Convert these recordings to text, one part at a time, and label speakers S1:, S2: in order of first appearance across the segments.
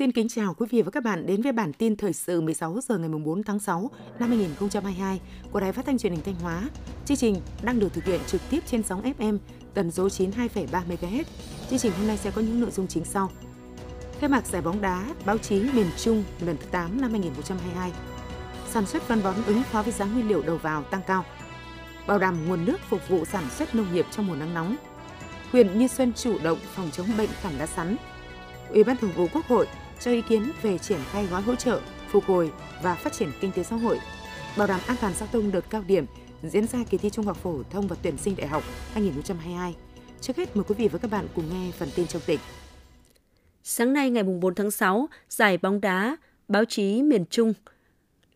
S1: Xin kính chào quý vị và các bạn đến với bản tin thời sự 16 giờ ngày 4 tháng 6 năm 2022 của Đài Phát thanh Truyền hình Thanh Hóa. Chương trình đang được thực hiện trực tiếp trên sóng FM tần số 92,3 MHz. Chương trình hôm nay sẽ có những nội dung chính sau. Khai mạc giải bóng đá báo chí miền Trung lần thứ 8 năm 2022. Sản xuất phân bón ứng phó với giá nguyên liệu đầu vào tăng cao. Bảo đảm nguồn nước phục vụ sản xuất nông nghiệp trong mùa nắng nóng. Huyện Như Xuân chủ động phòng chống bệnh khảm lá sắn. Ủy ban Thường vụ Quốc hội cho ý kiến về triển khai gói hỗ trợ, phục hồi và phát triển kinh tế xã hội, bảo đảm an toàn giao thông đợt cao điểm diễn ra kỳ thi Trung học phổ thông và tuyển sinh đại học 2022. Trước hết mời quý vị và các bạn cùng nghe phần tin trong tỉnh.
S2: Sáng nay ngày 4 tháng 6, giải bóng đá báo chí miền Trung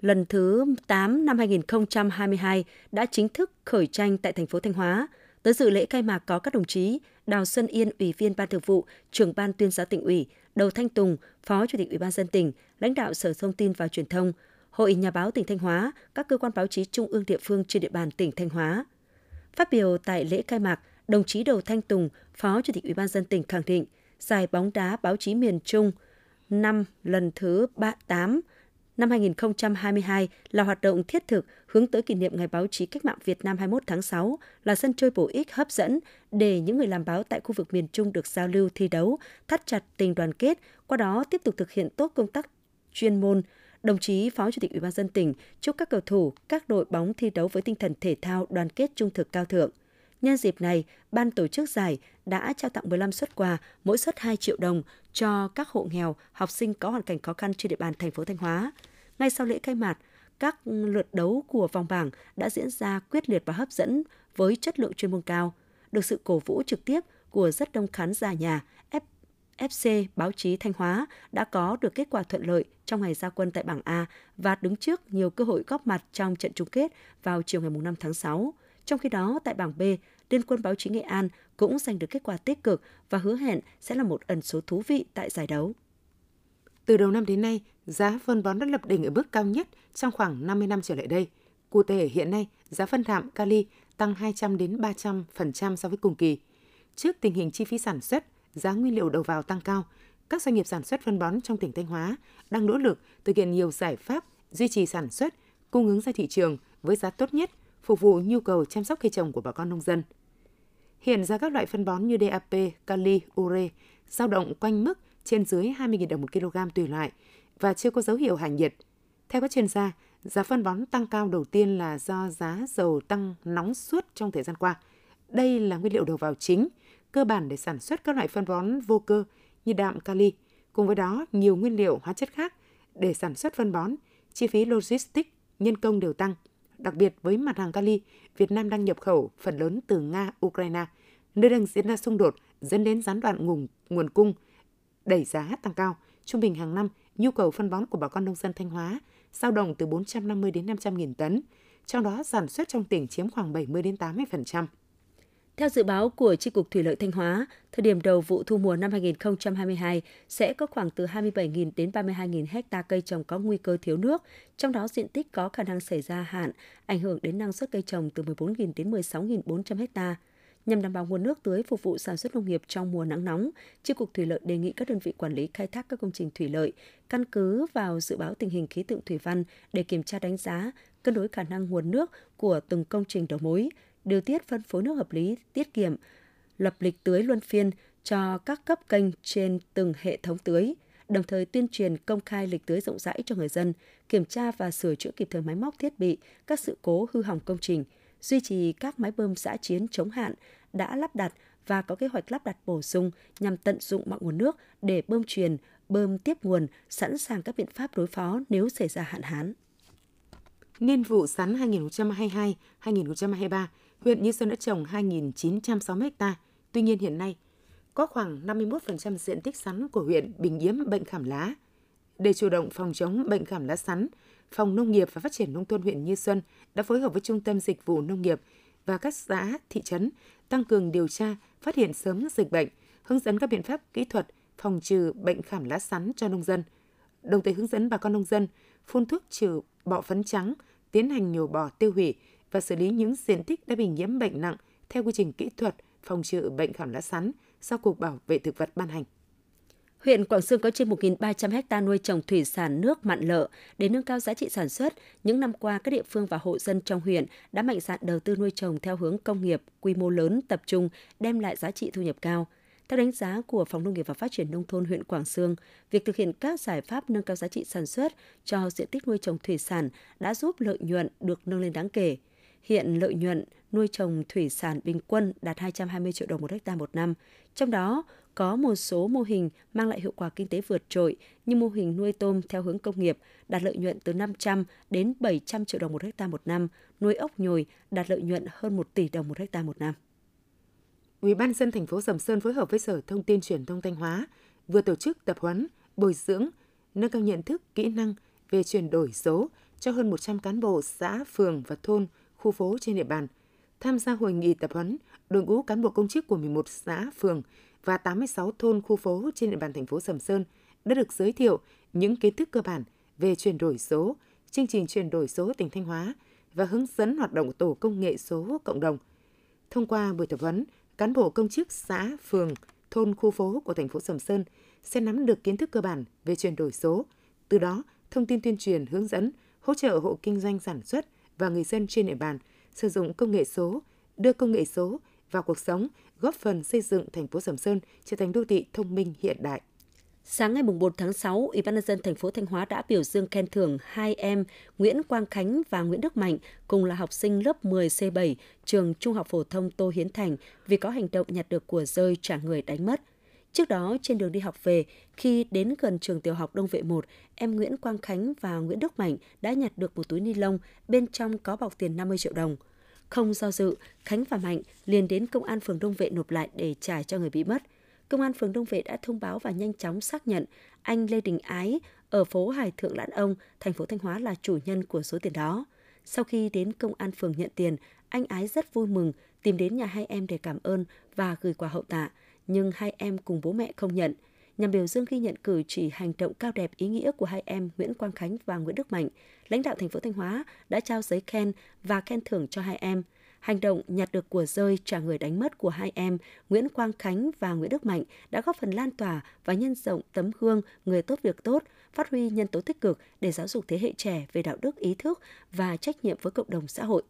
S2: lần thứ 8 năm 2022 đã chính thức khởi tranh tại thành phố Thanh Hóa. Tới dự lễ khai mạc có các đồng chí Đào Xuân Yên, Ủy viên Ban Thường vụ, Trưởng ban Tuyên giáo tỉnh ủy, Đầu Thanh Tùng, Phó Chủ tịch Ủy ban dân tỉnh, lãnh đạo Sở Thông tin và Truyền thông, Hội Nhà báo tỉnh Thanh Hóa, các cơ quan báo chí trung ương địa phương trên địa bàn tỉnh Thanh Hóa. Phát biểu tại lễ khai mạc, đồng chí Đầu Thanh Tùng, Phó Chủ tịch Ủy ban dân tỉnh khẳng định, giải bóng đá báo chí miền Trung năm lần thứ 38 năm 2022 là hoạt động thiết thực hướng tới kỷ niệm Ngày báo chí cách mạng Việt Nam 21 tháng 6, là sân chơi bổ ích hấp dẫn để những người làm báo tại khu vực miền Trung được giao lưu thi đấu, thắt chặt tình đoàn kết, qua đó tiếp tục thực hiện tốt công tác chuyên môn. Đồng chí Phó Chủ tịch Ủy ban dân tỉnh chúc các cầu thủ, các đội bóng thi đấu với tinh thần thể thao đoàn kết trung thực cao thượng. Nhân dịp này, ban tổ chức giải đã trao tặng 15 xuất quà, mỗi suất 2 triệu đồng cho các hộ nghèo, học sinh có hoàn cảnh khó khăn trên địa bàn thành phố Thanh Hóa. Ngay sau lễ khai mạc, các lượt đấu của vòng bảng đã diễn ra quyết liệt và hấp dẫn với chất lượng chuyên môn cao, được sự cổ vũ trực tiếp của rất đông khán giả nhà, F FC báo chí Thanh Hóa đã có được kết quả thuận lợi trong ngày ra quân tại bảng A và đứng trước nhiều cơ hội góp mặt trong trận chung kết vào chiều ngày 5 tháng 6. Trong khi đó, tại bảng B, Liên quân báo chí Nghệ An cũng giành được kết quả tích cực và hứa hẹn sẽ là một ẩn số thú vị tại giải đấu.
S1: Từ đầu năm đến nay, giá phân bón đã lập đỉnh ở mức cao nhất trong khoảng 50 năm trở lại đây. Cụ thể hiện nay, giá phân đạm kali tăng 200 đến 300% so với cùng kỳ. Trước tình hình chi phí sản xuất, giá nguyên liệu đầu vào tăng cao, các doanh nghiệp sản xuất phân bón trong tỉnh Thanh Hóa đang nỗ lực thực hiện nhiều giải pháp duy trì sản xuất, cung ứng ra thị trường với giá tốt nhất, phục vụ nhu cầu chăm sóc cây trồng của bà con nông dân. Hiện giá các loại phân bón như DAP, kali, ure dao động quanh mức trên dưới 20.000 đồng một kg tùy loại và chưa có dấu hiệu hạ nhiệt. Theo các chuyên gia, giá phân bón tăng cao đầu tiên là do giá dầu tăng nóng suốt trong thời gian qua. Đây là nguyên liệu đầu vào chính, cơ bản để sản xuất các loại phân bón vô cơ như đạm kali. Cùng với đó, nhiều nguyên liệu hóa chất khác để sản xuất phân bón, chi phí logistics, nhân công đều tăng. Đặc biệt với mặt hàng kali, Việt Nam đang nhập khẩu phần lớn từ Nga, Ukraine, nơi đang diễn ra xung đột dẫn đến gián đoạn nguồn, nguồn cung, đẩy giá tăng cao. Trung bình hàng năm, nhu cầu phân bón của bà con nông dân Thanh Hóa dao động từ 450 đến 500 nghìn tấn, trong đó sản xuất trong tỉnh chiếm khoảng 70 đến 80%.
S2: Theo dự báo của tri cục Thủy lợi Thanh Hóa, thời điểm đầu vụ thu mùa năm 2022 sẽ có khoảng từ 27.000 đến 32.000 hecta cây trồng có nguy cơ thiếu nước, trong đó diện tích có khả năng xảy ra hạn, ảnh hưởng đến năng suất cây trồng từ 14.000 đến 16.400 hecta. Nhằm đảm bảo nguồn nước tưới phục vụ sản xuất nông nghiệp trong mùa nắng nóng, tri cục Thủy lợi đề nghị các đơn vị quản lý khai thác các công trình thủy lợi căn cứ vào dự báo tình hình khí tượng thủy văn để kiểm tra đánh giá, cân đối khả năng nguồn nước của từng công trình đầu mối, điều tiết phân phối nước hợp lý, tiết kiệm, lập lịch tưới luân phiên cho các cấp kênh trên từng hệ thống tưới, đồng thời tuyên truyền công khai lịch tưới rộng rãi cho người dân, kiểm tra và sửa chữa kịp thời máy móc thiết bị, các sự cố hư hỏng công trình, duy trì các máy bơm giã chiến chống hạn đã lắp đặt và có kế hoạch lắp đặt bổ sung nhằm tận dụng mọi nguồn nước để bơm truyền, bơm tiếp nguồn, sẵn sàng các biện pháp đối phó nếu xảy ra hạn hán.
S1: Niên vụ sắn 2022-2023, huyện Như Xuân đã trồng 2.960 ha. Tuy nhiên hiện nay, có khoảng 51% diện tích sắn của huyện bình nhiễm bệnh khảm lá. Để chủ động phòng chống bệnh khảm lá sắn, Phòng Nông nghiệp và Phát triển Nông thôn huyện Như Xuân đã phối hợp với Trung tâm Dịch vụ Nông nghiệp và các xã, thị trấn tăng cường điều tra, phát hiện sớm dịch bệnh, hướng dẫn các biện pháp kỹ thuật phòng trừ bệnh khảm lá sắn cho nông dân, đồng thời hướng dẫn bà con nông dân phun thuốc trừ bọ phấn trắng tiến hành nhổ bỏ tiêu hủy và xử lý những diện tích đã bị nhiễm bệnh nặng theo quy trình kỹ thuật phòng trừ bệnh khảm lá sắn do Cục Bảo vệ Thực vật ban hành.
S2: Huyện Quảng Sương có trên 1.300 ha nuôi trồng thủy sản nước mặn lợ. Để nâng cao giá trị sản xuất, những năm qua các địa phương và hộ dân trong huyện đã mạnh dạn đầu tư nuôi trồng theo hướng công nghiệp, quy mô lớn, tập trung, đem lại giá trị thu nhập cao. Theo đánh giá của Phòng Nông nghiệp và Phát triển Nông thôn huyện Quảng Sương, việc thực hiện các giải pháp nâng cao giá trị sản xuất cho diện tích nuôi trồng thủy sản đã giúp lợi nhuận được nâng lên đáng kể. Hiện lợi nhuận nuôi trồng thủy sản bình quân đạt 220 triệu đồng một hecta một năm. Trong đó, có một số mô hình mang lại hiệu quả kinh tế vượt trội như mô hình nuôi tôm theo hướng công nghiệp đạt lợi nhuận từ 500 đến 700 triệu đồng một hecta một năm, nuôi ốc nhồi đạt lợi nhuận hơn 1 tỷ đồng một hecta một năm.
S1: Ủy ban dân thành phố Sầm Sơn phối hợp với Sở Thông tin Truyền thông Thanh Hóa vừa tổ chức tập huấn, bồi dưỡng, nâng cao nhận thức, kỹ năng về chuyển đổi số cho hơn 100 cán bộ xã, phường và thôn, khu phố trên địa bàn. Tham gia hội nghị tập huấn, đội ngũ cán bộ công chức của 11 xã, phường và 86 thôn khu phố trên địa bàn thành phố Sầm Sơn đã được giới thiệu những kiến thức cơ bản về chuyển đổi số, chương trình chuyển đổi số tỉnh Thanh Hóa và hướng dẫn hoạt động tổ công nghệ số cộng đồng. Thông qua buổi tập huấn, cán bộ công chức xã, phường, thôn, khu phố của thành phố Sầm Sơn sẽ nắm được kiến thức cơ bản về chuyển đổi số. Từ đó, thông tin tuyên truyền, hướng dẫn, hỗ trợ hộ kinh doanh sản xuất và người dân trên địa bàn sử dụng công nghệ số, đưa công nghệ số vào cuộc sống, góp phần xây dựng thành phố Sầm Sơn trở thành đô thị thông minh hiện đại.
S2: Sáng ngày 4 tháng 6, Ủy ban nhân dân thành phố Thanh Hóa đã biểu dương khen thưởng hai em Nguyễn Quang Khánh và Nguyễn Đức Mạnh cùng là học sinh lớp 10 C7 trường Trung học phổ thông Tô Hiến Thành vì có hành động nhặt được của rơi trả người đánh mất. Trước đó, trên đường đi học về, khi đến gần trường tiểu học Đông Vệ 1, em Nguyễn Quang Khánh và Nguyễn Đức Mạnh đã nhặt được một túi ni lông, bên trong có bọc tiền 50 triệu đồng. Không do dự, Khánh và Mạnh liền đến công an phường Đông Vệ nộp lại để trả cho người bị mất. Công an phường Đông Vệ đã thông báo và nhanh chóng xác nhận anh Lê Đình Ái ở phố Hải Thượng Lãn Ông, thành phố Thanh Hóa là chủ nhân của số tiền đó. Sau khi đến công an phường nhận tiền, anh Ái rất vui mừng tìm đến nhà hai em để cảm ơn và gửi quà hậu tạ, nhưng hai em cùng bố mẹ không nhận. Nhằm biểu dương ghi nhận cử chỉ hành động cao đẹp ý nghĩa của hai em Nguyễn Quang Khánh và Nguyễn Đức Mạnh, lãnh đạo thành phố Thanh Hóa đã trao giấy khen và khen thưởng cho hai em – Hành động nhặt được của rơi trả người đánh mất của hai em Nguyễn Quang Khánh và Nguyễn Đức Mạnh đã góp phần lan tỏa và nhân rộng tấm gương người tốt việc tốt, phát huy nhân tố tích cực để giáo dục thế hệ trẻ về đạo đức ý thức và trách nhiệm với cộng đồng xã hội.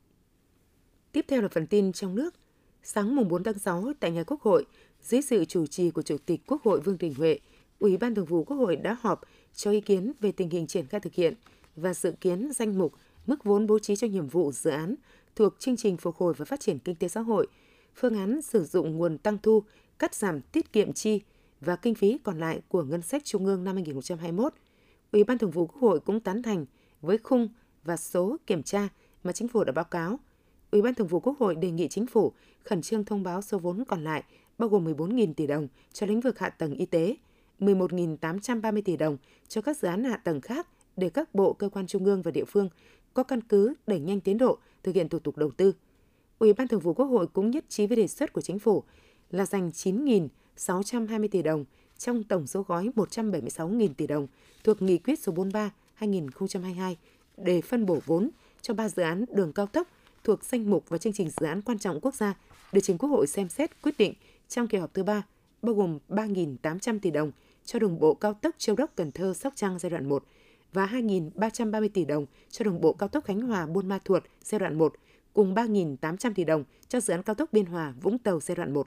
S1: Tiếp theo là phần tin trong nước. Sáng mùng 4 tháng 6 tại nhà Quốc hội, dưới sự chủ trì của Chủ tịch Quốc hội Vương Đình Huệ, Ủy ban Thường vụ Quốc hội đã họp cho ý kiến về tình hình triển khai thực hiện và dự kiến danh mục mức vốn bố trí cho nhiệm vụ dự án thuộc chương trình phục hồi và phát triển kinh tế xã hội, phương án sử dụng nguồn tăng thu, cắt giảm tiết kiệm chi và kinh phí còn lại của ngân sách trung ương năm 2021. Ủy ban Thường vụ Quốc hội cũng tán thành với khung và số kiểm tra mà chính phủ đã báo cáo. Ủy ban Thường vụ Quốc hội đề nghị chính phủ khẩn trương thông báo số vốn còn lại bao gồm 14.000 tỷ đồng cho lĩnh vực hạ tầng y tế, 11.830 tỷ đồng cho các dự án hạ tầng khác để các bộ cơ quan trung ương và địa phương có căn cứ đẩy nhanh tiến độ thực hiện thủ tục đầu tư. Ủy ban Thường vụ Quốc hội cũng nhất trí với đề xuất của chính phủ là dành 9.620 tỷ đồng trong tổng số gói 176.000 tỷ đồng thuộc nghị quyết số 43/2022 để phân bổ vốn cho ba dự án đường cao tốc thuộc danh mục và chương trình dự án quan trọng quốc gia được trình Quốc hội xem xét quyết định trong kỳ họp thứ ba, bao gồm 3.800 tỷ đồng cho đường bộ cao tốc Châu Đốc Cần Thơ Sóc Trăng giai đoạn 1 và 2.330 tỷ đồng cho đường bộ cao tốc Khánh Hòa Buôn Ma Thuột giai đoạn 1 cùng 3.800 tỷ đồng cho dự án cao tốc Biên Hòa Vũng Tàu giai đoạn 1.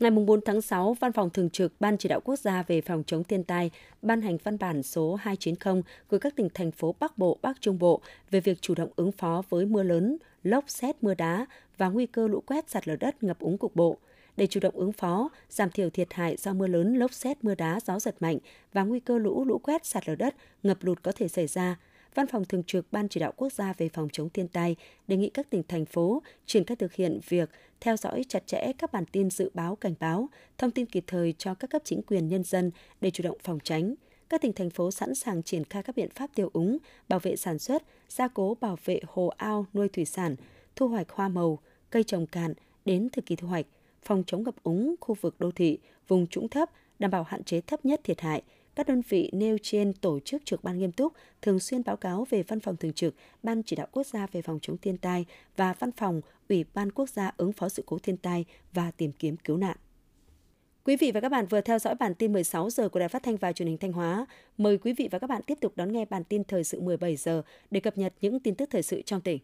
S2: Ngày 4 tháng 6, Văn phòng Thường trực Ban Chỉ đạo Quốc gia về phòng chống thiên tai ban hành văn bản số 290 gửi các tỉnh thành phố Bắc Bộ, Bắc Trung Bộ về việc chủ động ứng phó với mưa lớn, lốc xét mưa đá và nguy cơ lũ quét sạt lở đất ngập úng cục bộ để chủ động ứng phó, giảm thiểu thiệt hại do mưa lớn, lốc xét, mưa đá, gió giật mạnh và nguy cơ lũ, lũ quét, sạt lở đất, ngập lụt có thể xảy ra. Văn phòng Thường trực Ban Chỉ đạo Quốc gia về phòng chống thiên tai đề nghị các tỉnh, thành phố triển khai thực hiện việc theo dõi chặt chẽ các bản tin dự báo cảnh báo, thông tin kịp thời cho các cấp chính quyền nhân dân để chủ động phòng tránh. Các tỉnh, thành phố sẵn sàng triển khai các biện pháp tiêu úng, bảo vệ sản xuất, gia cố bảo vệ hồ ao nuôi thủy sản, thu hoạch hoa màu, cây trồng cạn đến thời kỳ thu hoạch, phòng chống ngập úng khu vực đô thị, vùng trũng thấp, đảm bảo hạn chế thấp nhất thiệt hại, các đơn vị nêu trên tổ chức trực ban nghiêm túc, thường xuyên báo cáo về Văn phòng Thường trực, Ban Chỉ đạo Quốc gia về phòng chống thiên tai và Văn phòng Ủy ban Quốc gia ứng phó sự cố thiên tai và tìm kiếm cứu nạn. Quý vị và các bạn vừa theo dõi bản tin 16 giờ của Đài Phát thanh và Truyền hình Thanh Hóa. Mời quý vị và các bạn tiếp tục đón nghe bản tin thời sự 17 giờ để cập nhật những tin tức thời sự trong tỉnh.